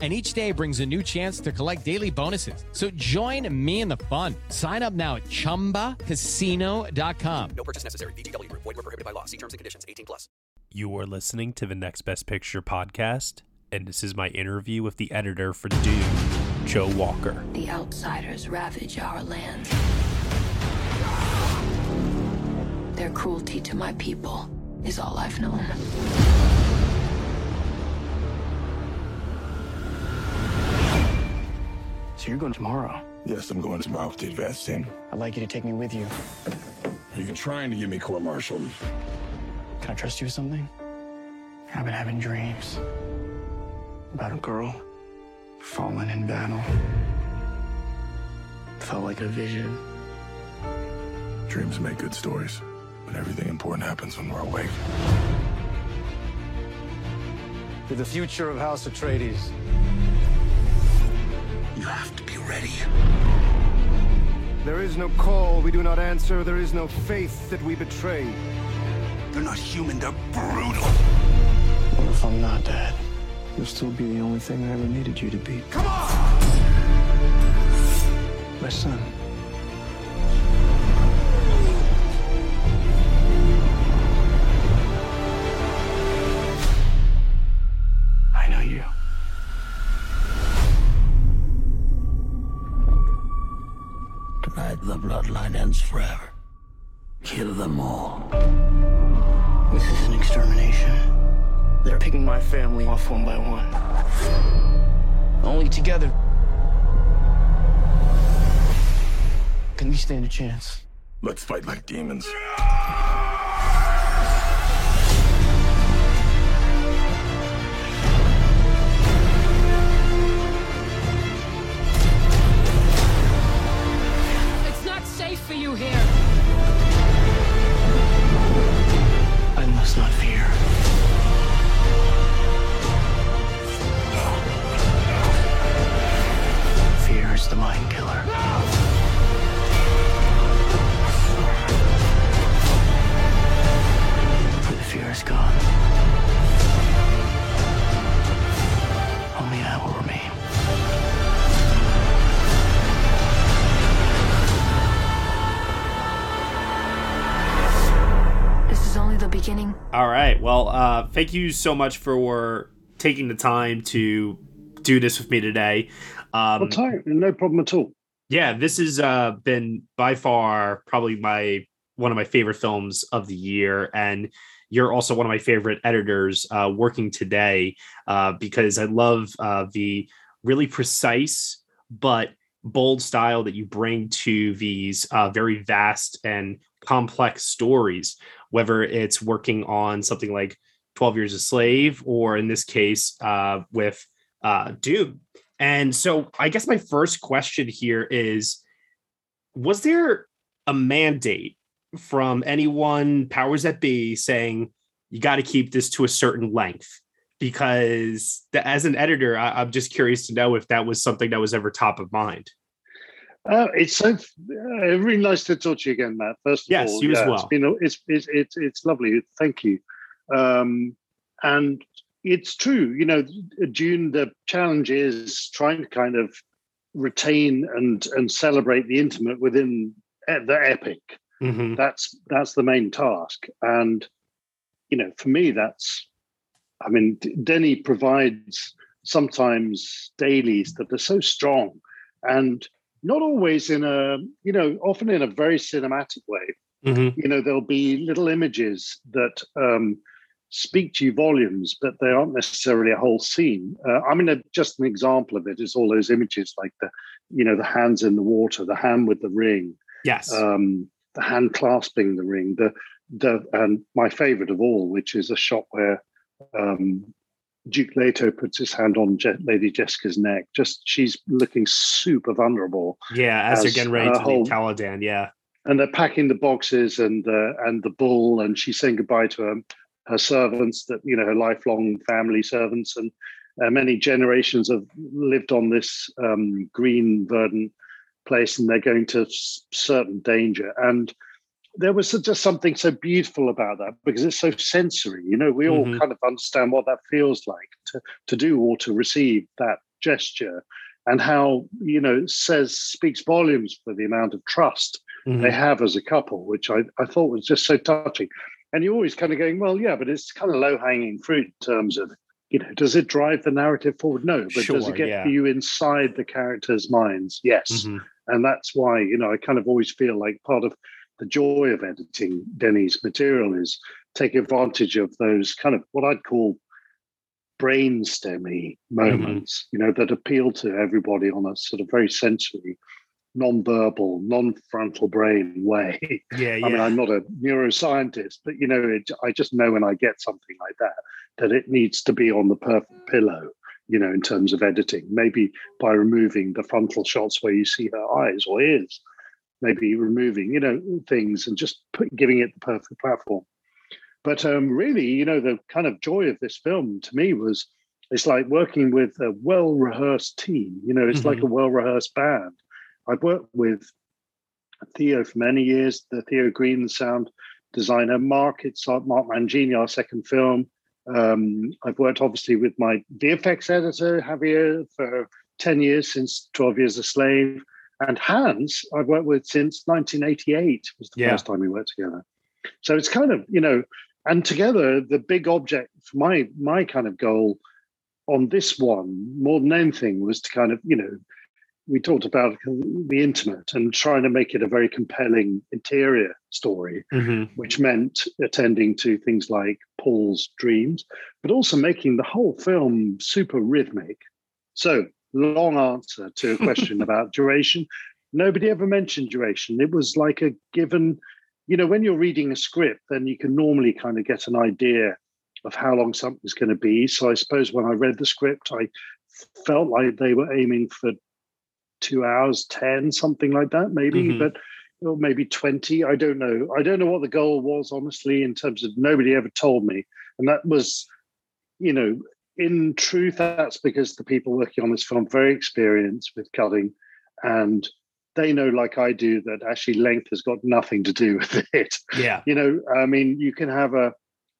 And each day brings a new chance to collect daily bonuses. So join me in the fun. Sign up now at chumbacasino.com. No purchase necessary. VGW Group. Void were prohibited by law. See terms and conditions. 18 plus. You are listening to the Next Best Picture podcast, and this is my interview with the editor for Dune, Joe Walker. The outsiders ravage our land. Their cruelty to my people is all I've known. So you're going tomorrow? Yes, I'm going tomorrow with the advance team. I'd like you to take me with you. You're trying to get me court-martialed. Can I trust you with something? I've been having dreams about a girl fallen in battle. Felt like a vision. Dreams make good stories, but everything important happens when we're awake. To the future of House Atreides. You have to be ready. There is no call we do not answer. There is no faith that we betray. They're not human, they're brutal. What if I'm not dead? You'll still be the only thing I ever needed you to be. Come on! My son. Bloodline ends forever. Kill them all. This is an extermination. They're picking my family off one by one. Only together can we stand a chance. Let's fight like demons. All right. Well, uh, thank you so much for taking the time to do this with me today. Um, Well, time, no problem at all. yeah, this has uh, been by far probably my one of my favorite films of the year, and you're also one of my favorite editors uh, working today uh, because I love uh, the really precise but bold style that you bring to these uh, very vast and complex stories, whether it's working on something like 12 Years a Slave or in this case uh, with uh, Dune. And so I guess my first question here is Was there a mandate from anyone, powers that be, saying you got to keep this to a certain length? Because the, as an editor, I, I'm just curious to know if that was something that was ever top of mind. Uh, it's so uh, really nice to talk to you again, Matt. First of Yes, all, you as well. It's been a- it's it's it's, it's lovely. Thank you. Um, and it's true. You know, Dune. The challenge is trying to kind of retain and and celebrate the intimate within the epic. Mhm. That's that's the main task. And you know, for me, that's. I mean, Denny provides sometimes dailies that are so strong and not always in a you know often in a very cinematic way Mhm. you know there'll be little images that um, speak to you volumes but they aren't necessarily a whole scene uh, i mean just an example of it is all those images like the you know the hands in the water the hand with the ring Yes. um, the hand clasping the ring the the and my favorite of all which is a shot where um, Duke Leto puts his hand on Je- Lady Jessica's neck. Just she's looking super vulnerable, yeah, as, they're getting ready to whole- leave Caladan. Yeah. and they're packing the boxes and uh, and the bull, and she's saying goodbye to her her servants that you know her lifelong family servants and uh, many generations have lived on this um, green verdant place and they're going to s- certain danger and there was just something so beautiful about that because it's so sensory you know we all Mhm. kind of understand what that feels like to, to do or to receive that gesture and how you know says speaks volumes for the amount of trust Mhm. they have as a couple which I, I thought was just so touching and you're always kind of going well yeah but it's kind of low hanging fruit in terms of you know does it drive the narrative forward no but does it get yeah. you inside the characters minds yes Mhm. and that's why you know i kind of always feel like part of the joy of editing denny's material is take advantage of those kind of what i'd call brainstemmy mm-hmm. moments you know that appeal to everybody on a sort of very sensory non-verbal non-frontal brain way Yeah, I mean. I'm not a neuroscientist, but you know, it, I just know when I get something like that that it needs to be on the perfect pillow. You know, in terms of editing, maybe by removing the frontal shots where you see her eyes or ears, maybe removing you know things and just put, giving it the perfect platform. But um, really, you know, the kind of joy of this film to me was it's like working with a well rehearsed team. You know, it's like a well rehearsed band. I've worked with Theo for many years, the Theo Green, sound designer. Mark, it's our, Mark Mangini, our second film. Um, I've worked obviously with my VFX editor, Javier, for 10 years, since 12 Years a Slave. And Hans, I've worked with since 1988, was the Yeah. first time we worked together. So it's kind of, you know, and together, the big object for my my kind of goal on this one, more than anything, was to kind of, you know, we talked about the intimate and trying to make it a very compelling interior story, Mhm. which meant attending to things like Paul's dreams, but also making the whole film super rhythmic. So, long answer to a question about duration. Nobody ever mentioned duration. It was like a given, you know, when you're reading a script, then you can normally kind of get an idea of how long something's going to be. So, I suppose when I read the script, I felt like they were aiming for two hours 10 something like that maybe Mhm. but or maybe 20 i don't know i don't know what the goal was honestly in terms of nobody ever told me and that was you know in truth that's because the people working on this film are very experienced with cutting and they know like i do that actually length has got nothing to do with it Yeah. you know i mean you can have a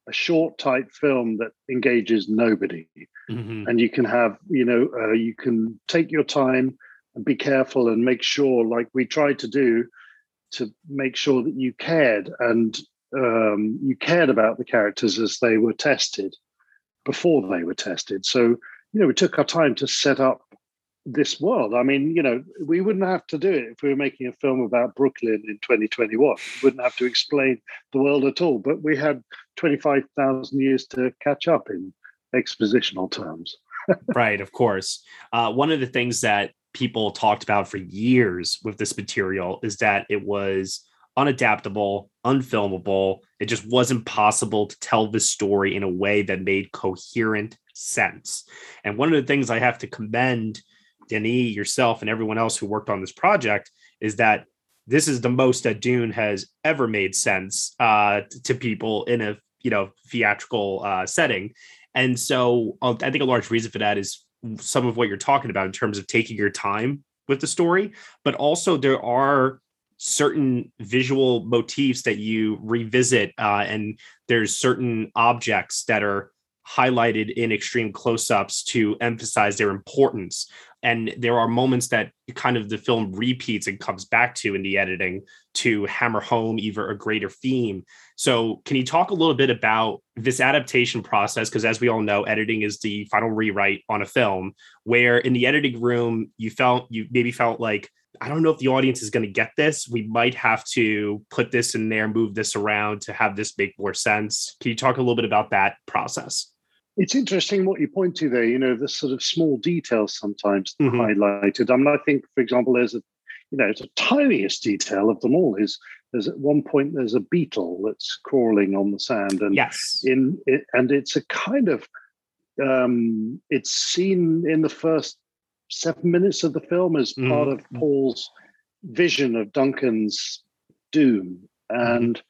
a short tight film that engages nobody Mhm. and you can have you know uh, you can take your time and be careful and make sure like we tried to do to make sure that you cared and um, you cared about the characters as they were tested before they were tested. So you know we took our time to set up this world. I mean you know we wouldn't have to do it if we were making a film about brooklyn in 2021 we wouldn't have to explain the world at all but we had 25000 years to catch up in expositional terms. Right of course. Uh, one of the things that people talked about for years with this material is that it was unadaptable unfilmable. It just wasn't possible to tell this story in a way that made coherent sense. And one of the things i have to commend denis yourself and everyone else who worked on this project is that this is the most that dune has ever made sense uh, to people in a you know theatrical uh, setting. And so uh, I think a large reason for that is some of what you're talking about in terms of taking your time with the story, but also there are certain visual motifs that you revisit, uh, and there's certain objects that are highlighted in extreme close-ups to emphasize their importance. And there are moments that kind of the film repeats and comes back to in the editing to hammer home either a greater theme. So, can you talk a little bit about this adaptation process? Because, as we all know, editing is the final rewrite on a film. Where in the editing room, you felt you maybe felt like, I don't know if the audience is going to get this. We might have to put this in there, move this around to have this make more sense. Can you talk a little bit about that process? It's interesting what you point to there. You know, the sort of small details sometimes Mhm. highlighted. I mean, I think, for example, there's a, you know, it's the tiniest detail of them all is there's at one point there's a beetle that's crawling on the sand, and Yes. in it, and it's a kind of, um, it's seen in the first seven minutes of the film as part Mm-hmm. of Paul's vision of Duncan's doom, and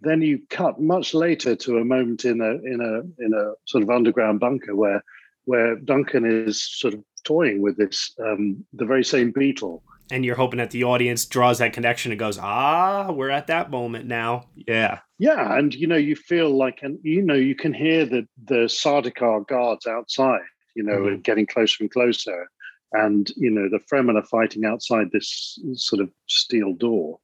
then you cut much later to a moment in a in a in a sort of underground bunker where where Duncan is sort of toying with this um, the very same beetle. And you're hoping that the audience draws that connection and goes, ah, we're at that moment now. Yeah. Yeah, and you know, you feel like, and you know, you can hear the the Sardaukar guards outside, you know, Mhm. getting closer and closer, and you know, the Fremen are fighting outside this sort of steel door,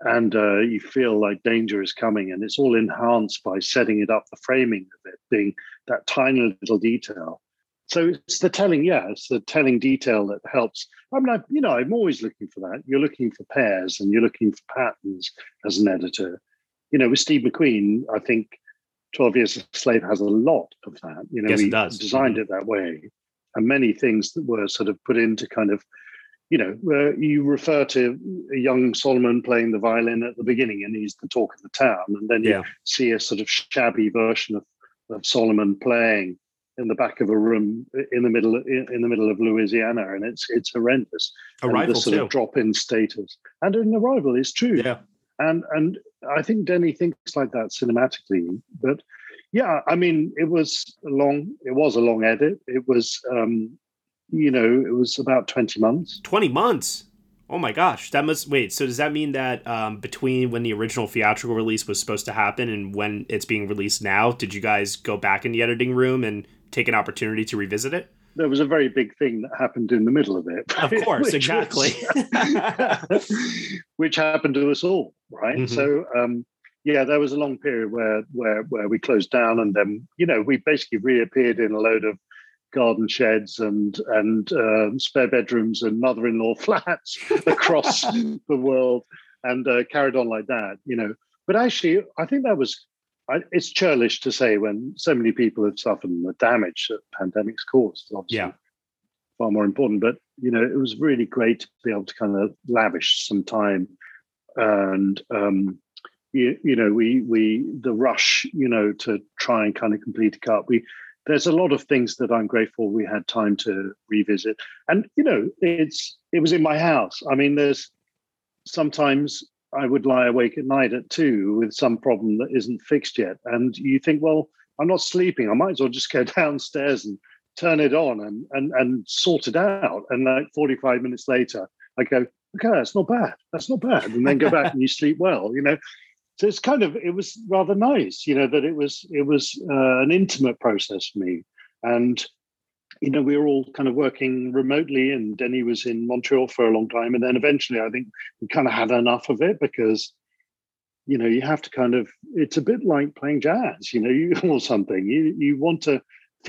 and uh, you feel like danger is coming, and it's all enhanced by setting it up, the framing of it being that tiny little detail. So it's the telling, yeah, it's the telling detail that helps. I'm not, you know, I'm always looking for that. You're looking for pairs and you're looking for patterns as an editor you know, with Steve McQueen, I think 12 Years a Slave has a lot of that. You know, Yes, it we does. designed it that way. And many things that were sort of put into kind of, you know, uh, you refer to a young Solomon playing the violin at the beginning and he's the talk of the town. And then you Yeah. see a sort of shabby version of, of Solomon playing in the back of a room in the middle in, in the middle of Louisiana, and it's it's horrendous. And Arrival the sort too. of drop in status, and an arrival is true Yeah. and and I think Denny thinks like that cinematically. But yeah, I mean, it was a long. It was a long edit. It was, um, you know, it was about twenty months. 20 months. Oh my gosh. That must wait. So does that mean that um, between when the original theatrical release was supposed to happen and when it's being released now, did you guys go back in the editing room and take an opportunity to revisit it? There was a very big thing that happened in the middle of it. Of course, which exactly. was- which happened to us all, right? Mhm. So um, yeah, there was a long period where where where we closed down, and then you know we basically reappeared in a load of garden sheds and and um, spare bedrooms and mother-in-law flats across the world, and uh, carried on like that, you know. But actually, I think that was. I, it's churlish to say when so many people have suffered the damage that pandemics caused. Obviously, Yeah. far more important. But you know, it was really great to be able to kind of lavish some time, and um, you, you know, we we the rush, you know, to try and kind of complete a cut. We there's a lot of things that I'm grateful we had time to revisit, and you know, it's it was in my house. I mean, there's sometimes I would lie awake at night at two with some problem that isn't fixed yet, and you think, well, I'm not sleeping. I might as well just go downstairs and turn it on and and and sort it out. And like 45 minutes later, I go, okay, that's not bad. That's not bad. And then go back and you sleep well, you know. So it's kind of it was rather nice, you know, that it was it was uh, an intimate process for me. And you know, we were all kind of working remotely, and Denny was in Montreal for a long time. And then eventually, I think we kind of had enough of it because, you know, you have to kind of, it's a bit like playing jazz, you know, you, or something. You, you want to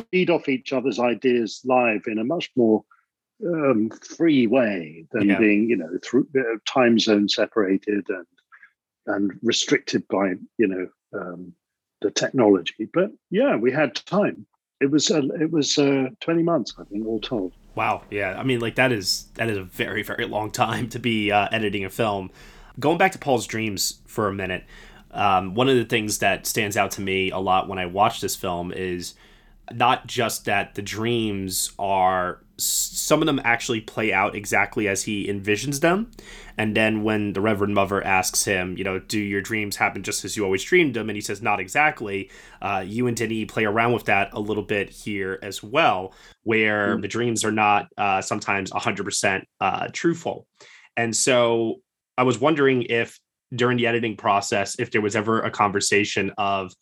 feed off each other's ideas live in a much more um, free way than Yeah. being, you know, through uh, time zone separated and and restricted by, you know, um, the technology. But yeah, we had time. It was uh, it was uh, twenty months, I think, all told. Wow. Yeah. I mean, like that is that is a very very long time to be uh, editing a film. Going back to Paul's dreams for a minute, um, one of the things that stands out to me a lot when I watch this film is not just that the dreams are some of them actually play out exactly as he envisions them. And then when the reverend mother asks him you know do your dreams happen just as you always dreamed them and he says not exactly. Uh, you and Denis play around with that a little bit here as well where the dreams are not uh, sometimes 100% uh, truthful. And so i was wondering if during the editing process if there was ever a conversation of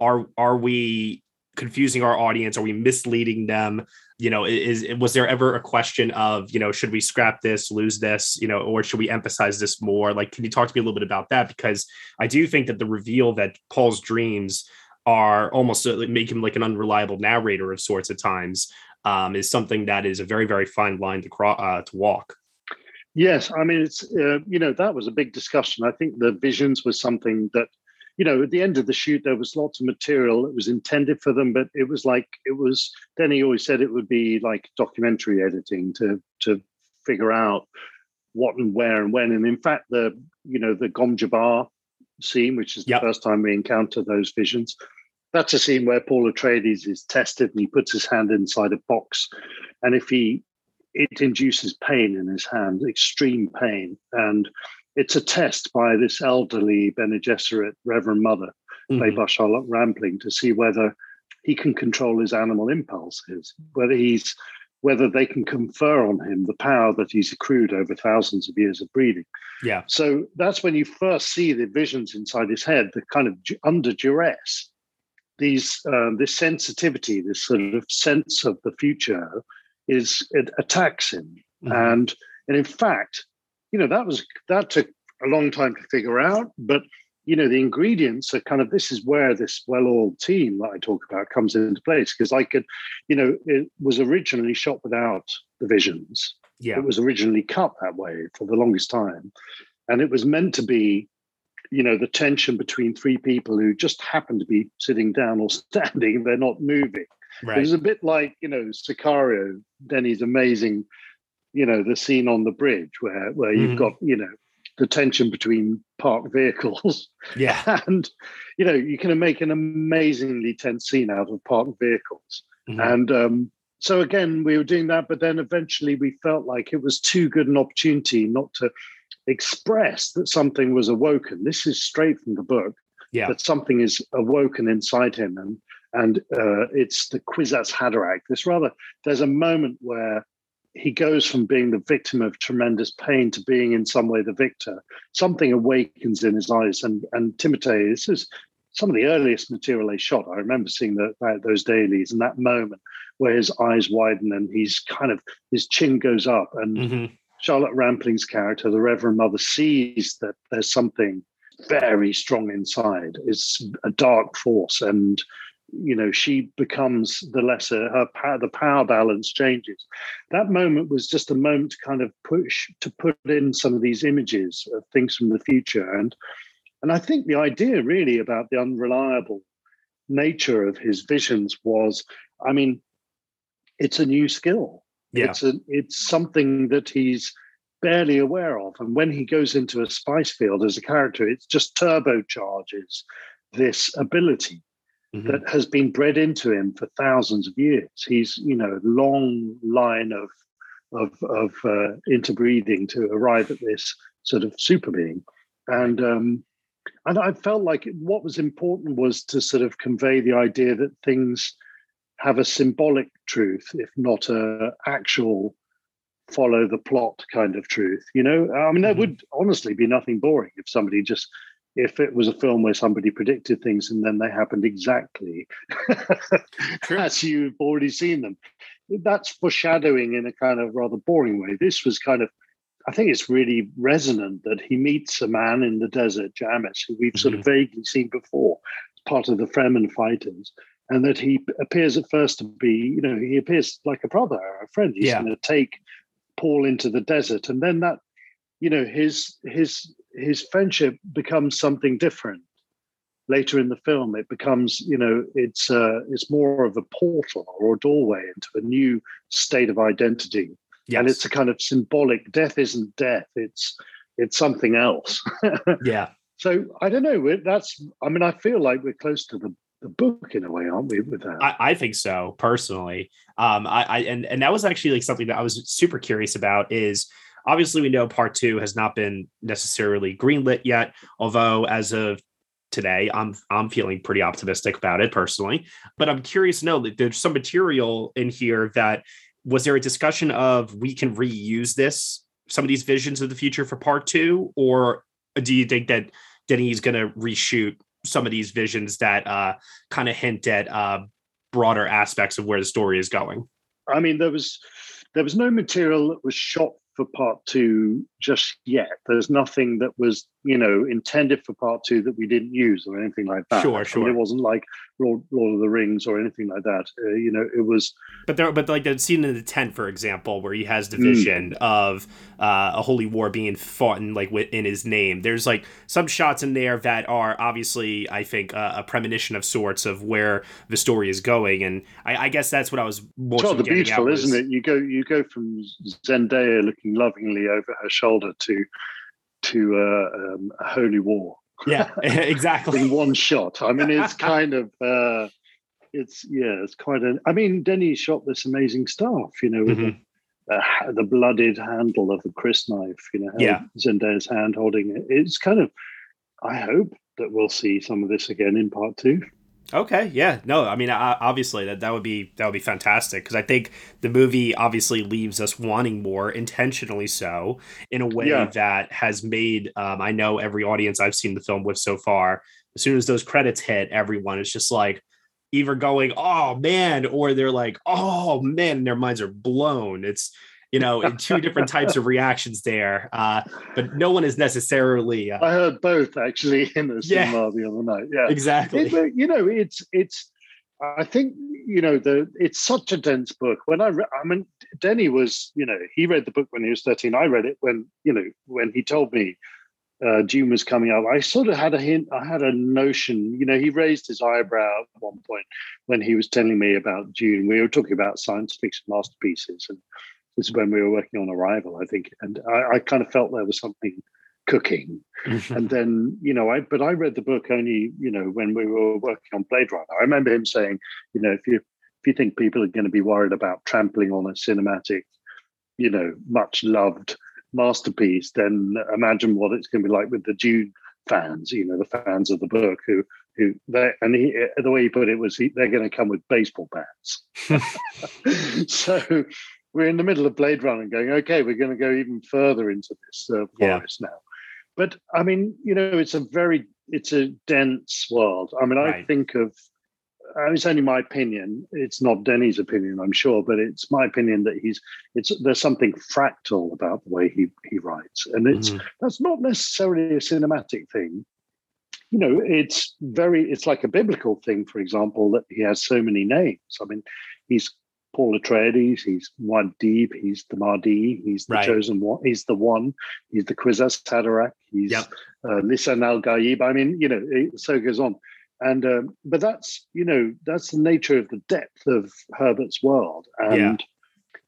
are are we confusing our audience? Are we misleading them? You know is was there ever a question of you know should we scrap this lose this you know or should we emphasize this more? Like can you talk to me a little bit about that? Because i do think that the reveal that paul's dreams are almost uh, make him like an unreliable narrator of sorts at times um, is something that is a very very fine line to cro- uh, to walk. Yes, I mean it's uh, you know that was a big discussion. I think the visions was something that you know at the end of the shoot there was lots of material that was intended for them, but it was like it was. Denny always said it would be like documentary editing to to figure out what and where and when. And in fact, the you know the Gom Jabbar scene, which is the Yep. first time we encounter those visions. That's a scene where Paul Atreides is tested and he puts his hand inside a box, and if he it induces pain in his hand, extreme pain. And it's a test by this elderly Bene Gesserit Reverend Mother, played Mhm. by Charlotte Rampling, to see whether he can control his animal impulses, whether he's whether they can confer on him the power that he's accrued over thousands of years of breeding. Yeah. So that's when you first see the visions inside his head, the kind of under duress, these um, this sensitivity, this sort of sense of the future, is it attacks him, Mhm. and and in fact, you know that was that took a long time to figure out, but you know the ingredients are kind of this is where this well-oiled team that I talk about comes into place because I could, you know, it was originally shot without the visions. Yeah. It was originally cut that way for the longest time. And it was meant to be, you know, the tension between three people who just happen to be sitting down or standing, they're not moving. It was a bit like, you know, Sicario, Denny's amazing, you know, the scene on the bridge where where you've Mhm. got, you know, the tension between parked vehicles Yeah. and you know you can make an amazingly tense scene out of parked vehicles Mhm. and um, so again we were doing that but then eventually we felt like it was too good an opportunity not to express that something was awoken this is straight from the book Yeah. that something is awoken inside him and and uh, it's the Kwisatz Haderach. This rather, there's a moment where he goes from being the victim of tremendous pain to being in some way the victor. Something awakens in his eyes, and and Timothée. This is some of the earliest material they shot. I remember seeing the, that, those dailies and that moment where his eyes widen and he's kind of his chin goes up, and Mhm. Charlotte Rampling's character, the Reverend Mother, sees that there's something very strong inside. It's a dark force, and you know she becomes the lesser. Her power, the power balance changes. That moment was just a moment to kind of push to put in some of these images of things from the future, and and I think the idea really about the unreliable nature of his visions was, I mean, it's a new skill. Yeah. It's a, it's something that he's barely aware of. And when he goes into a spice field as a character, it just turbocharges this ability Mhm. that has been bred into him for thousands of years. He's, you know, long line of of of uh, interbreeding to arrive at this sort of super being, and um, and I felt like what was important was to sort of convey the idea that things have a symbolic truth, if not a actual follow the plot kind of truth. You know, I mean, there Mhm. would honestly be nothing boring if somebody just if it was a film where somebody predicted things and then they happened exactly as you've already seen them. That's foreshadowing in a kind of rather boring way. This was kind of, I think it's really resonant that he meets a man in the desert, Jamis, who we've sort of mm-hmm. vaguely seen before, part of the Fremen fighters, and that he appears at first to be, you know, he appears like a brother, a friend. He's Yeah. going to take Paul into the desert, and then that, you know, his his his friendship becomes something different later in the film it becomes you know it's uh it's more of a portal or a doorway into a new state of identity and it's a kind of symbolic death isn't death it's it's something else Yeah. so i don't know that's i mean i feel like we're close to the the book in a way aren't we with that I, I think so personally. Um, I, I and and that was actually like something that I was super curious about. Is obviously we know part two has not been necessarily greenlit yet, although as of today, I'm I'm feeling pretty optimistic about it personally. But I'm curious to know that there's some material in here that was there a discussion of we can reuse this some of these visions of the future for part two, or do you think that Denny's going to reshoot some of these visions that uh, kind of hint at uh, broader aspects of where the story is going. I mean, there was there was no material that was shot for part two just yet. There's nothing that was, you know, intended for part two that we didn't use or anything like that. Sure, I mean, sure. it wasn't like Lord, Lord of the Rings or anything like that. Uh, you know, it was But there, but like the scene in the tent, for example, where he has the Mm. vision of uh, a holy war being fought in like in his name. There's like some shots in there that are obviously, I think, uh, a premonition of sorts of where the story is going, and I, I guess that's what I was more it's so rather getting at beautiful, was- isn't it? You go you go from Zendaya looking lovingly over her shoulder to to uh, um, a holy war. Yeah, exactly. in one shot. I mean, it's kind of uh, it's yeah, it's quite an. I mean, Denny shot this amazing stuff, you know, with the, uh, the blooded handle of the crysknife. You know, yeah, Zendaya's hand holding it. It's kind of. I hope that we'll see some of this again in part two. Okay, yeah, no, I mean, obviously that that would be that would be fantastic because I think the movie obviously leaves us wanting more, intentionally so, in a way yeah. that has made. Um, I know every audience I've seen the film with so far, as soon as those credits hit, everyone is just like either going, "Oh man," or they're like, "Oh man," and their minds are blown. It's you know, two different types of reactions there. Uh, but no one is necessarily. Uh, I heard both actually in the cinema the other night. Yeah, exactly. It, you know, it's it's. I think you know the it's such a dense book. When I re- I mean, Denny was you know he read the book when he was thirteen. I read it when you know when he told me uh, Dune was coming up, I sort of had a hint. I had a notion. You know, he raised his eyebrow at one point when he was telling me about Dune. We were talking about science fiction masterpieces and is when we were working on Arrival, I think, and I, I kind of felt there was something cooking. Mm-hmm. and then, you know, I but I read the book only, you know, when we were working on Blade Runner. I remember him saying, you know, if you if you think people are going to be worried about trampling on a cinematic, you know, much loved masterpiece, then imagine what it's going to be like with the Dune fans, you know, the fans of the book who who they and he, the way he put it was he, they're going to come with baseball bats. so we're in the middle of Blade Runner going, okay, we're going to go even further into this uh, forest yeah. now. But I mean, you know, it's a very, it's a dense world. I mean, right. I think of, it's only my opinion. It's not Denny's opinion, I'm sure, but it's my opinion that he's, it's, there's something fractal about the way he, he writes. And it's, mm-hmm. that's not necessarily a cinematic thing. You know, it's very, it's like a biblical thing, for example, that he has so many names. I mean, he's Paul Atreides, he's Muad'Dib, he's the Mahdi, he's the right. chosen one, he's the one, he's the Kwisatz Haderach, he's yep. uh, Lisan al. I mean, you know, it, so it goes on. And um, but that's you know that's the nature of the depth of Herbert's world, and yeah.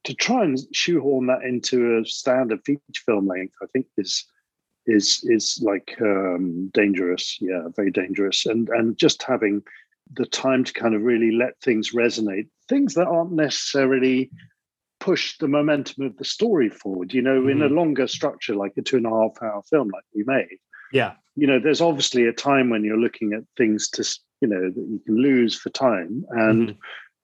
to try and shoehorn that into a standard feature film length, I think is is is like um, dangerous. Yeah, very dangerous. And and just having the time to kind of really let things resonate, things that aren't necessarily push the momentum of the story forward. You know, mm-hmm. in a mm-hmm. longer structure like a two and a half hour film like we made. Yeah. You know, there's obviously a time when you're looking at things to, you know, that you can lose for time. And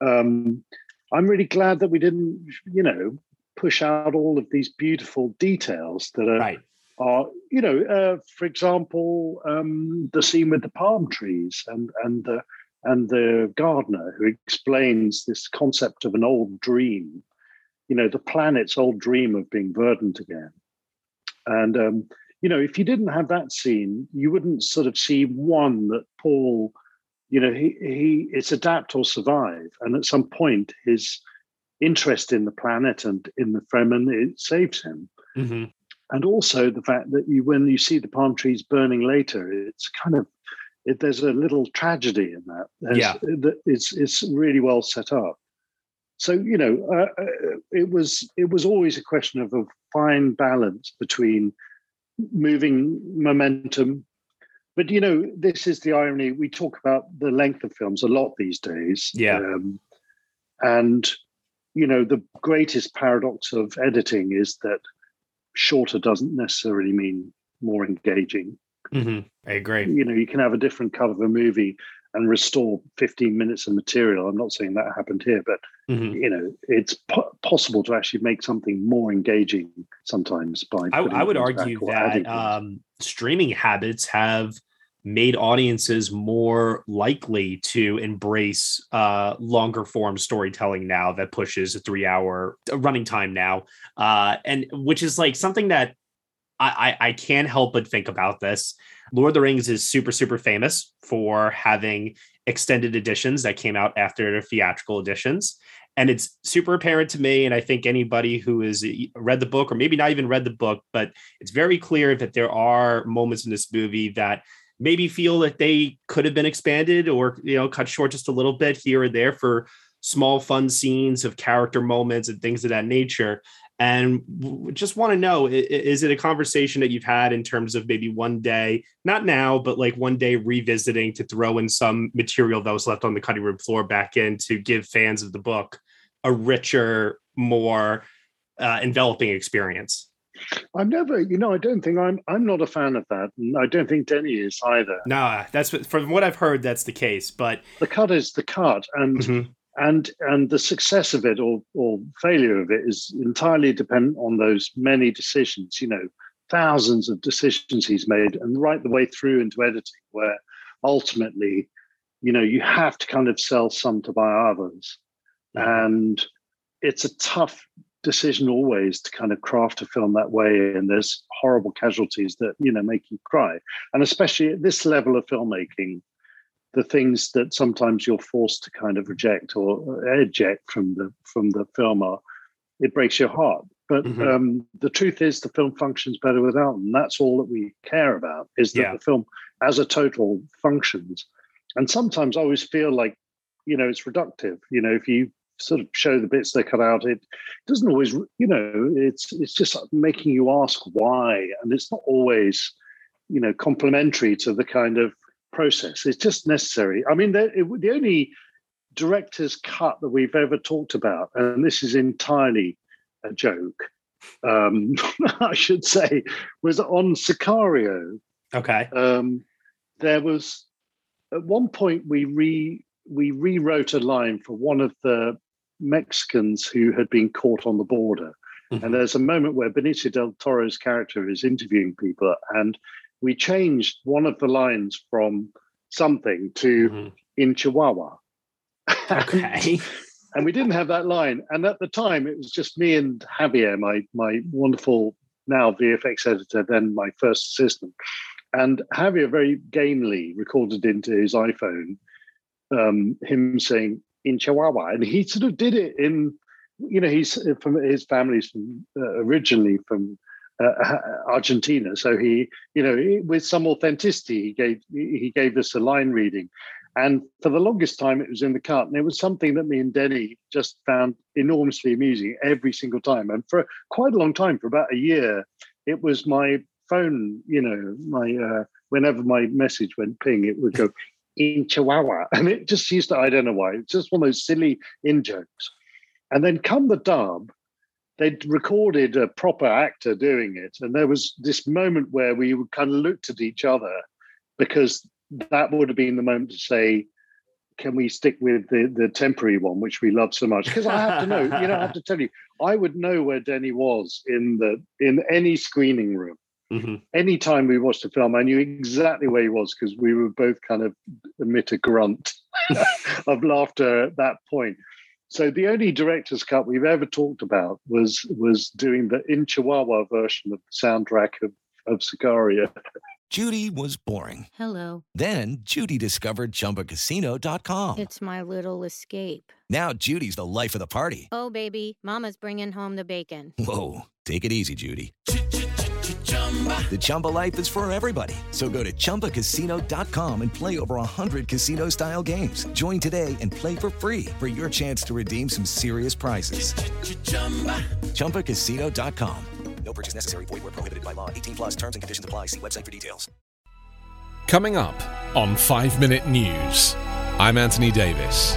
mm-hmm. um, I'm really glad that we didn't, you know, push out all of these beautiful details that are right are you know uh, for example um, the scene with the palm trees and and the and the gardener who explains this concept of an old dream, you know, the planet's old dream of being verdant again. And, um, you know, if you didn't have that scene, you wouldn't sort of see one that Paul, you know, he, he it's adapt or survive. And at some point, his interest in the planet and in the Fremen, it saves him. Mm-hmm. And also the fact that you, when you see the palm trees burning later, it's kind of it, there's a little tragedy in that. There's, yeah, it's it's really well set up. So you know, uh, uh, it was it was always a question of a fine balance between moving momentum. But you know, this is the irony. We talk about the length of films a lot these days. Yeah, um, and you know, the greatest paradox of editing is that shorter doesn't necessarily mean more engaging. Mm-hmm. I agree. You know, you can have a different cut of a movie and restore 15 minutes of material. I'm not saying that happened here, but mm-hmm. you know, it's po- possible to actually make something more engaging sometimes by. I, I would argue that um, streaming habits have made audiences more likely to embrace uh, longer form storytelling now that pushes a three hour running time now, uh, and which is like something that I, I, can't help but think about this. Lord of the Rings is super, super famous for having extended editions that came out after the theatrical editions. And it's super apparent to me, and I think anybody who has read the book, or maybe not even read the book, but it's very clear that there are moments in this movie that maybe feel that they could have been expanded or you know cut short just a little bit here or there for small fun scenes of character moments and things of that nature and just want to know is it a conversation that you've had in terms of maybe one day not now but like one day revisiting to throw in some material that was left on the cutting room floor back in to give fans of the book a richer more uh, enveloping experience. I'm never, you know, I don't think I'm. I'm not a fan of that, and I don't think Denny is either. Nah, that's what, from what I've heard. That's the case, but the cut is the cut, and Mhm. And and the success of it or or failure of it is entirely dependent on those many decisions. You know, thousands of decisions he's made, and right the way through into editing, where ultimately, you know, you have to kind of sell some to buy others, and it's a tough decision always to kind of craft a film that way and there's horrible casualties that you know make you cry and especially at this level of filmmaking the things that sometimes you're forced to kind of reject or eject from the from the film are it breaks your heart. But Mhm. um, the truth is the film functions better without them. That's all that we care about is that Yeah. the film as a total functions. And sometimes i always feel like you know it's reductive. You know if you sort of show the bits they cut out it doesn't always you know it's it's just making you ask why. And it's not always you know complementary to the kind of process it's just necessary i mean the, it, the only director's cut that we've ever talked about and this is entirely a joke um i should say was on sicario okay. um, there was at one point we re we rewrote a line for one of the Mexicans who had been caught on the border, Mhm. and there's a moment where Benicio del Toro's character is interviewing people, and we changed one of the lines from something to Mhm. in Chihuahua. Okay. and we didn't have that line. And at the time, it was just me and Javier, my my wonderful now VFX editor, then my first assistant. And Javier very gamely recorded into his iPhone um, him saying in Chihuahua, and he sort of did it in, you know, he's from his family's from uh, originally from uh, Argentina, so he, you know, he- with some authenticity, he gave he gave us a line reading. And for the longest time, it was in the cut. And it was something that me and Denny just found enormously amusing every single time. And for quite a long time, for about a year, it was my phone, you know, my uh, whenever my message went ping, it would go in Chihuahua. And it just used to, I don't know why, it's just one of those silly in jokes. And then come the dub, they'd recorded a proper actor doing it. And there was this moment where we kind of looked at each other because that would have been the moment to say, can we stick with the, the temporary one, which we love so much? Because I have to know, you know, I have to tell you, I would know where Denny was in the in any screening room. Mhm. Anytime we watched a film, I knew exactly where he was because we were both kind of emit a grunt of laughter at that point. So the only director's cut we've ever talked about was was doing the in Chihuahua version of the soundtrack of, of Sicario. Judy was boring. Hello. Then Judy discovered ChumbaCasino.com. It's my little escape. Now Judy's the life of the party. Oh, baby, Mama's bringing home the bacon. Whoa, take it easy, Judy. The Chumba life is for everybody. So go to ChumbaCasino.com and play over 100 casino-style games. Join today and play for free for your chance to redeem some serious prizes. ChumbaCasino.com. No purchase necessary. Void where prohibited by law. 18 plus terms and conditions apply. See website for details. Coming up on 5 Minute News, I'm Anthony Davis.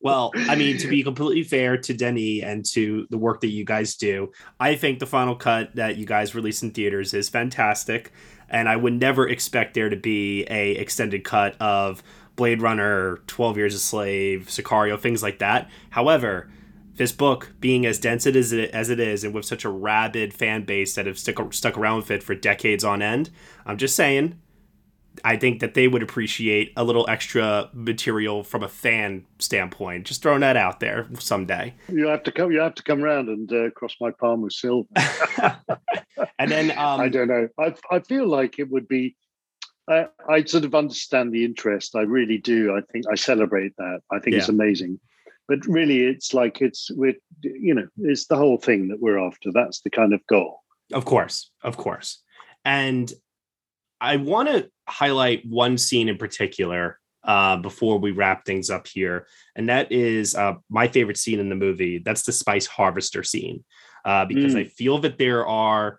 Well, I mean, to be completely fair to Denny and to the work that you guys do, I think the final cut that you guys release in theaters is fantastic, and I would never expect there to be a extended cut of Blade Runner, Twelve Years a Slave, Sicario, things like that. However, this book being as dense it is as it is, and with such a rabid fan base that have stuck stuck around with it for decades on end, I'm just saying I think that they would appreciate a little extra material from a fan standpoint. Just throwing that out there someday. You have to come. You have to come round and uh, cross my palm with silver. and then um, I don't know. I I feel like it would be. I, I sort of understand the interest. I really do. I think I celebrate that. I think it's amazing. but really it's like it's we're you know it's the whole thing that we're after that's the kind of goal of course of course and i want to highlight one scene in particular uh, before we wrap things up here and that is uh, my favorite scene in the movie that's the spice harvester scene uh, because Mm. i feel that there are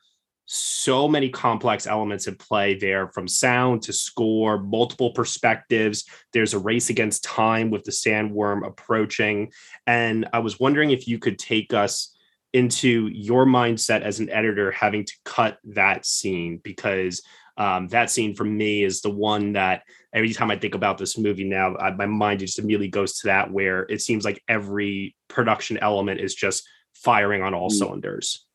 so many complex elements at play there from sound to score, multiple perspectives. There's a race against time with the sandworm approaching. And I was wondering if you could take us into your mindset as an editor having to cut that scene because um, that scene for me is the one that every time I think about this movie now, I, my mind just immediately goes to that where it seems like every production element is just firing on all Mm. cylinders.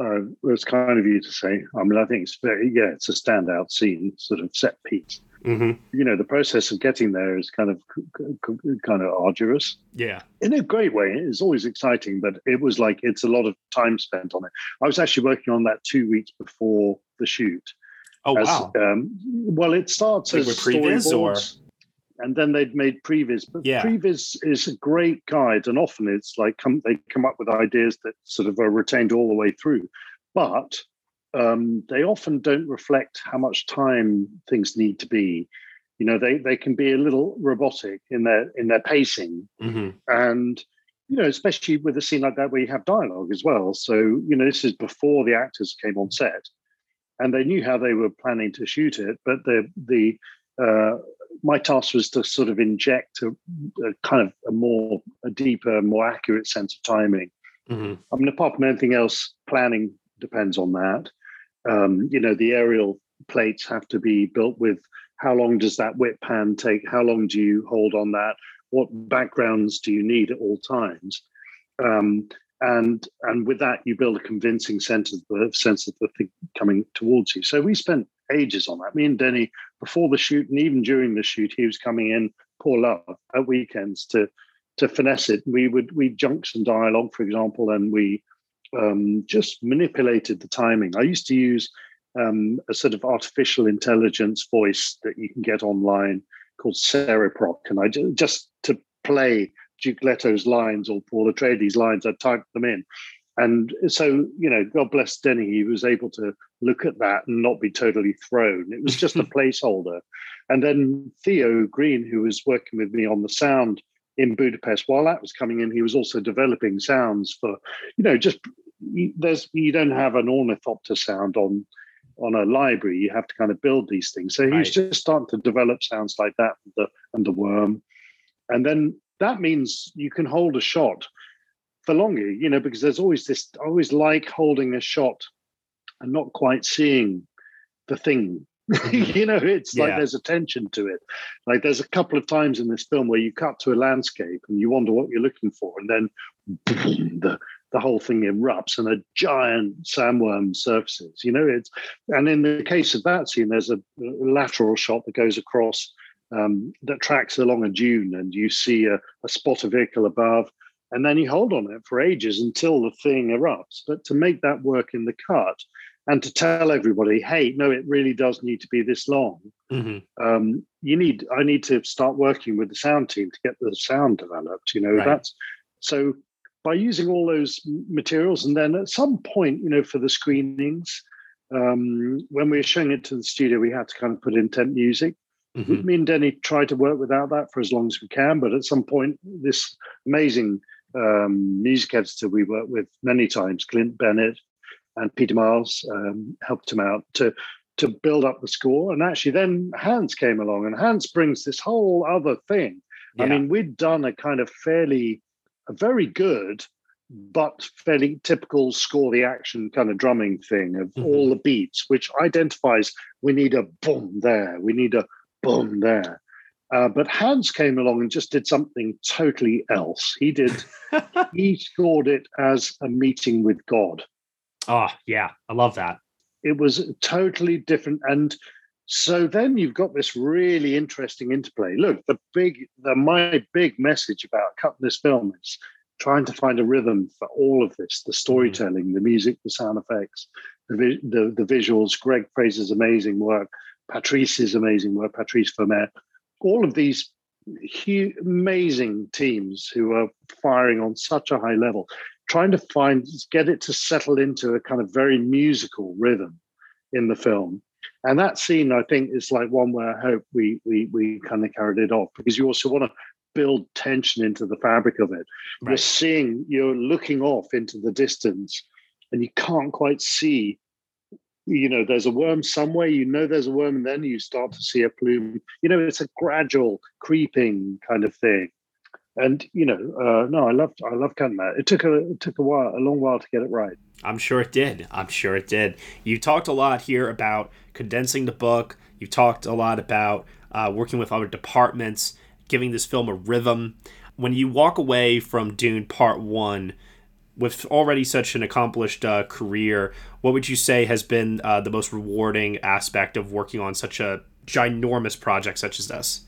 uh, it's kind of you to say i mean i think it's very yeah it's a standout scene sort of set piece Mm-hmm. you know the process of getting there is kind of kind of arduous Yeah. in a great way. It's always exciting, but it was like it's a lot of time spent on it. I was actually working on that two weeks before the shoot. Oh as, wow. Um, well, it starts Like as with previs or- and then they'd made previs. But Yeah. previs is a great guide, and often it's like come they come up with ideas that sort of are retained all the way through, but um, they often don't reflect how much time things need to be. You know, they they can be a little robotic in their in their pacing, hmm and you know, especially with a scene like that where you have dialogue as well. So you know, this is before the actors came on set, and they knew how they were planning to shoot it. But the the uh, my task was to sort of inject a, a kind of a more a deeper, more accurate sense of timing. hmm I mean, apart from anything else, planning depends on that. Um, you know, the aerial plates have to be built with how long does that whip pan take? How long do you hold on that? What backgrounds do you need at all times? Um, and and with that, you build a convincing sense of the sense of the thing coming towards you. So we spent ages on that. Me and Denny, before the shoot and even during the shoot, he was coming in, poor love, at weekends to to finesse it. We would we junk some dialogue, for example, and we um, just manipulated the timing. I used to use um, a sort of artificial intelligence voice that you can get online called Cereproc, and I ju- just to play Duke Leto's lines or Paul Atreides' lines, I typed them in. And so, you know, God bless Denny, he was able to look at that and not be totally thrown. It was just a placeholder. And then Theo Green, who was working with me on the sound in Budapest, while that was coming in, he was also developing sounds for, you know, just there's you don't have an ornithopter sound on on a library. You have to kind of build these things. So Right. he's just starting to develop sounds like that and the and the worm. And then that means you can hold a shot for longer, you know, because there's always this I always like holding a shot and not quite seeing the thing. Mm-hmm. you know, it's like there's a tension to it. Like there's a couple of times in this film where you cut to a landscape and you wonder what you're looking for, and then the the whole thing erupts and a giant sandworm surfaces. You know, it's and in the case of that scene, there's a lateral shot that goes across um, that tracks along a dune, and you see a, a spot of vehicle above, and then you hold on it for ages until the thing erupts. But to make that work in the cut, and to tell everybody, hey, no, it really does need to be this long. hmm Um, you need, I need to start working with the sound team to get the sound developed. You know, Right. that's so by using all those materials, and then at some point, you know, for the screenings, um, when we were showing it to the studio, we had to kind of put in temp music. Hmm Me and Denny tried to work without that for as long as we can, but at some point, this amazing um, music editor we worked with many times, Clint Bennett and Peter Miles, um, helped him out to to build up the score. And actually, then Hans came along, and Hans brings this whole other thing. I mean, we'd done a kind of fairly, a very good, but fairly typical score the action kind of drumming thing of Mhm. all the beats, which identifies we need a boom there, we need a boom there. Uh, but Hans came along and just did something totally else. He did, he scored it as a meeting with God. Oh yeah, I love that. It was totally different. And so then you've got this really interesting interplay. Look, the big, the my big message about cutting this film is trying to find a rhythm for all of this: the storytelling, the music, the sound effects, the the, the visuals. Greig Fraser's amazing work, Patrice's amazing work, Patrice Vermette. All of these hu- amazing teams who are firing on such a high level, trying to find get it to settle into a kind of very musical rhythm in the film. And that scene, I think, is like one where I hope we we we kind of carried it off because you also want to build tension into the fabric of it. Right. You're seeing, you're looking off into the distance, and you can't quite see. You know, there's a worm somewhere. You know, there's a worm, and then you start to see a plume. You know, it's a gradual creeping kind of thing. And you know, uh, no, I loved, I love that. It took a, it took a while, a long while to get it right. I'm sure it did. I'm sure it did. You talked a lot here about condensing the book. You talked a lot about uh, working with other departments giving this film a rhythm. When you walk away from Dune Part 1 with already such an accomplished uh, career, what would you say has been uh, the most rewarding aspect of working on such a ginormous project such as this?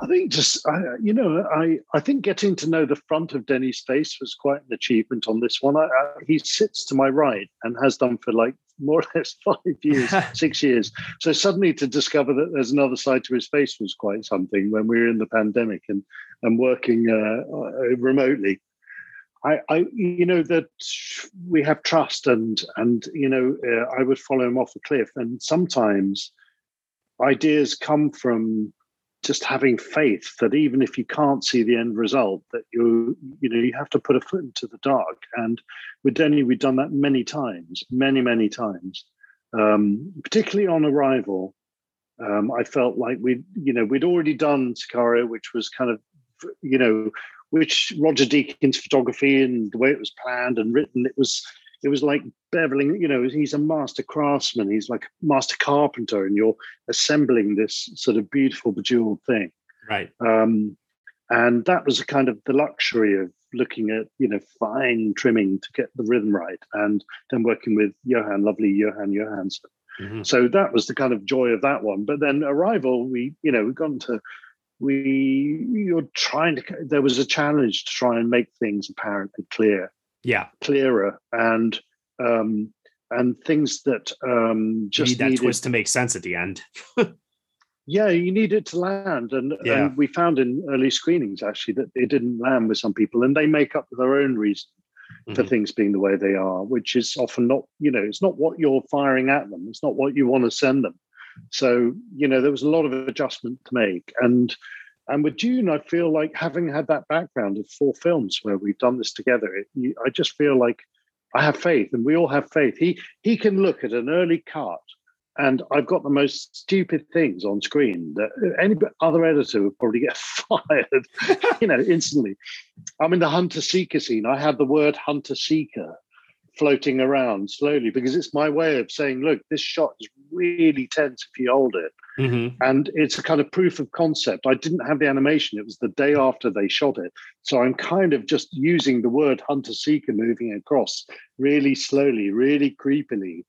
I think just I, you know I I think getting to know the front of Denny's face was quite an achievement on this one. I, I, he sits to my right and has done for like more or less five years, six years. So suddenly to discover that there's another side to his face was quite something when we were in the pandemic and and working uh, uh, remotely. I, I, you know that we have trust and and you know uh, I would follow him off a cliff and sometimes ideas come from just having faith that even if you can't see the end result, that you you know you have to put a foot into the dark. And with Denny we've done that many times, many many times. Um, particularly on arrival, um, I felt like we you know we'd already done Sicario, which was kind of you know which Roger Deakins photography and the way it was planned and written, it was it was like beveling, you know, he's a master craftsman, he's like a master carpenter, and you're assembling this sort of beautiful, bejeweled thing. Right. Um, and that was a kind of the luxury of looking at, you know, fine trimming to get the rhythm right, and then working with Jóhann, lovely Jóhann Jóhannsson. Mm-hmm. So that was the kind of joy of that one. But then Arrival, we, you know, we've gone to we you're trying to there was a challenge to try and make things apparently clear yeah clearer and um and things that um just you need that needed, twist to make sense at the end yeah you need it to land and, yeah. and we found in early screenings actually that it didn't land with some people and they make up their own reason mm-hmm. for things being the way they are which is often not you know it's not what you're firing at them it's not what you want to send them so you know there was a lot of adjustment to make and and with Dune, I feel like having had that background of four films where we've done this together, it, you, I just feel like I have faith, and we all have faith. He he can look at an early cut, and I've got the most stupid things on screen that any other editor would probably get fired, you know, instantly. I'm in the hunter seeker scene. I have the word hunter seeker floating around slowly because it's my way of saying, look, this shot is really tense if you hold it. Mm-hmm. And it's a kind of proof of concept. I didn't have the animation, it was the day after they shot it. So I'm kind of just using the word hunter seeker moving across really slowly, really creepily.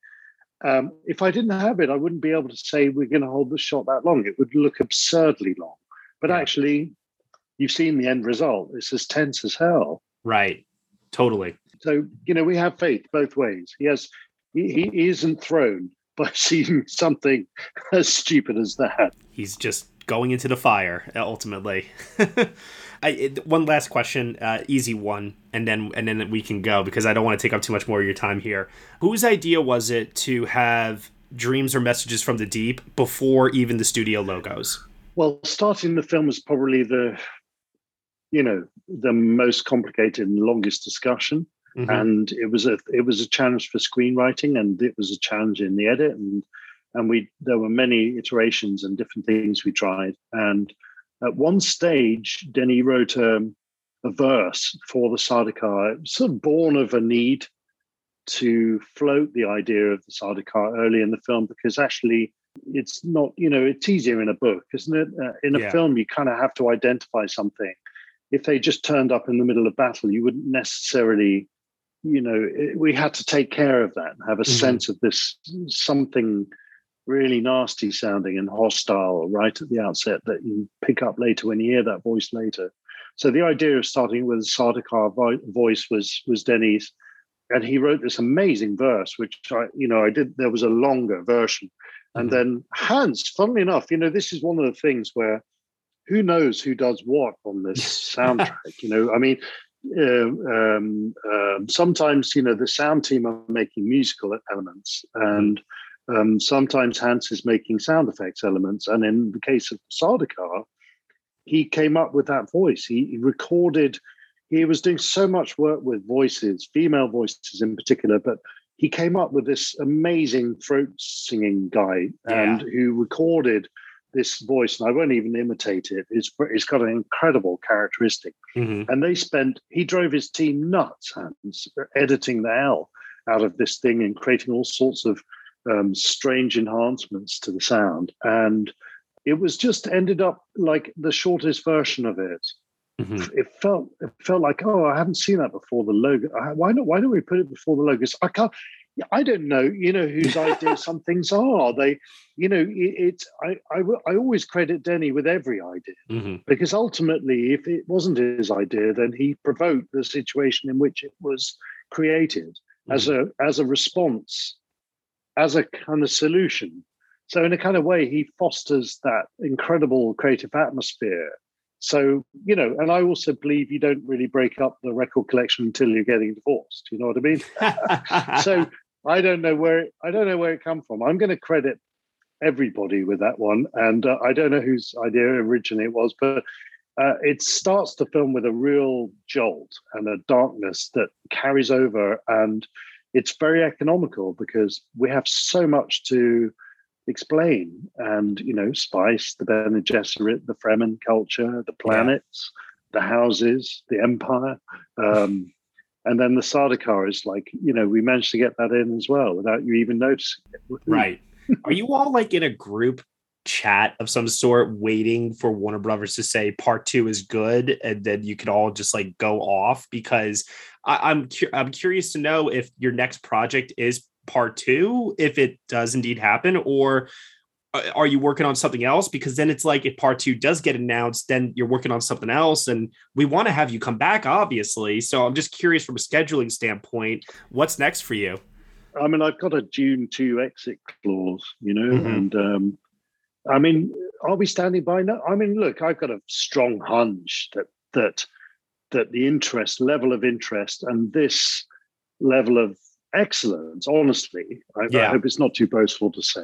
Um, if I didn't have it, I wouldn't be able to say we're going to hold the shot that long. It would look absurdly long. But yeah. actually, you've seen the end result. It's as tense as hell. Right. Totally. So, you know, we have faith both ways. Yes, he, he isn't thrown by seeing something as stupid as that. He's just going into the fire ultimately. I, it, one last question, uh, easy one, and then and then we can go because I don't want to take up too much more of your time here. Whose idea was it to have dreams or messages from the deep before even the studio logos? Well, starting the film was probably the, you know, the most complicated and longest discussion. Mm-hmm. And it was a it was a challenge for screenwriting, and it was a challenge in the edit, and and we there were many iterations and different things we tried. And at one stage, Denny wrote a, a verse for the Sardaukar, sort of born of a need to float the idea of the Sardaukar early in the film, because actually it's not you know it's easier in a book isn't it uh, in a yeah. film you kind of have to identify something if they just turned up in the middle of battle you wouldn't necessarily you know, it, we had to take care of that and have a mm-hmm. sense of this something really nasty sounding and hostile right at the outset that you pick up later when you hear that voice later. So the idea of starting with Sardaukar vo- voice was was Denis, and he wrote this amazing verse, which I, you know, I did. There was a longer version, and mm-hmm. then Hans. Funnily enough, you know, this is one of the things where who knows who does what on this soundtrack? you know, I mean, um, um, sometimes you know the sound team are making musical elements, and um, sometimes Hans is making sound effects elements. And in the case of Sardaukar, he came up with that voice. He, he recorded. He was doing so much work with voices, female voices in particular, but he came up with this amazing throat singing guy and Yeah. who recorded this voice and i won't even imitate it it's, it's got an incredible characteristic Mhm. and they spent he drove his team nuts Hans, editing the hell out of this thing and creating all sorts of um, strange enhancements to the sound and it was just ended up like the shortest version of it Mhm. it felt it felt like oh I haven't seen that before the logo. Why not? Why don't we put it before the logos? I can't. I don't know. You know whose idea some things are. They, you know, it, it's I, I I always credit Denny with every idea Mhm. because ultimately, if it wasn't his idea, then he provoked the situation in which it was created as a as a response, as a kind of solution. So in a kind of way, he fosters that incredible creative atmosphere. So you know, and I also believe you don't really break up the record collection until you're getting divorced. You know what I mean? so I don't know where it, I don't know where it come from. I'm going to credit everybody with that one, and uh, I don't know whose idea originally it was, but uh, it starts the film with a real jolt and a darkness that carries over, and it's very economical because we have so much to explain, and you know, spice, the Bene Gesserit, the Fremen culture, the planets, the houses, the empire. Um, and then the Sardaukar is like, you know, we managed to get that in as well without you even noticing it. Mm. Right. Are you all like in a group chat of some sort waiting for Warner Brothers to say part two is good and then you could all just like go off? Because I, I'm cu- I'm curious to know if your next project is part two, if it does indeed happen, or are you working on something else? Because then it's like if part two does get announced, then you're working on something else, and we want to have you come back, obviously. So I'm just curious from a scheduling standpoint, what's next for you? I mean, I've got a June 2 exit clause, you know, Mhm. and um, I mean, are we standing by now? I mean, look, I've got a strong hunch that that that the interest level of interest and this level of excellence, honestly, I, I hope it's not too boastful to say,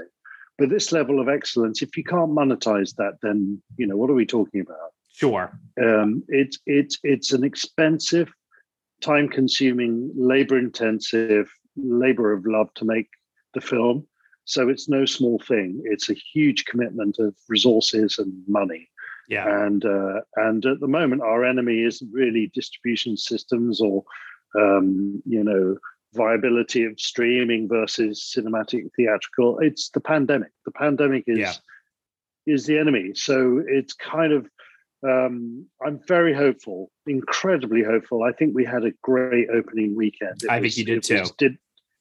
but this level of excellence, if you can't monetize that, then you know what are we talking about? Sure. Um, it's it's it's an expensive, time-consuming, labor-intensive, labor of love to make the film. So it's no small thing. It's a huge commitment of resources and money. Yeah. And uh, and at the moment, our enemy isn't really distribution systems or um, you know viability of streaming versus cinematic theatrical. It's the pandemic. The pandemic is Yeah. is the enemy. So it's kind of um, I'm very hopeful, incredibly hopeful. I think we had a great opening weekend. It I think you did it was- too. did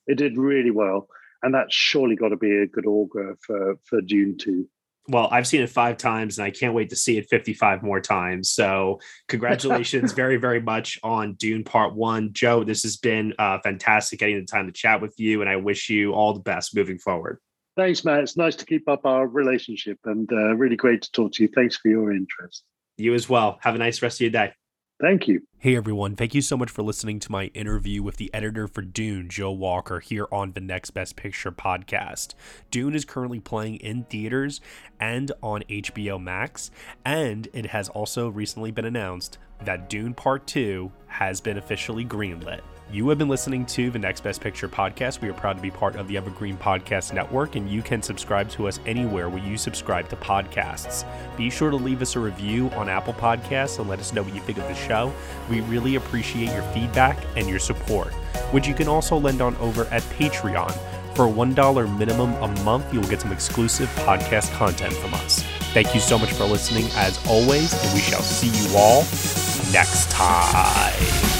it did really well, and that's surely got to be a good augur for for Dune two. Well, I've seen it five times and I can't wait to see it 55 more times. So, congratulations very, very much on Dune Part One. Joe, this has been uh, fantastic getting the time to chat with you, and I wish you all the best moving forward. Thanks, Matt. It's nice to keep up our relationship, and uh, really great to talk to you. Thanks for your interest. You as well. Have a nice rest of your day. Thank you. Hey everyone, thank you so much for listening to my interview with the editor for Dune, Joe Walker, here on the Next Best Picture podcast. Dune is currently playing in theaters and on HBO Max, and it has also recently been announced that Dune Part 2 has been officially greenlit. You have been listening to the Next Best Picture podcast. We are proud to be part of the Evergreen Podcast Network, and you can subscribe to us anywhere where you subscribe to podcasts. Be sure to leave us a review on Apple Podcasts and let us know what you think of the show. We really appreciate your feedback and your support, which you can also lend on over at Patreon. For a $1 minimum a month, you'll get some exclusive podcast content from us. Thank you so much for listening, as always, and we shall see you all next time.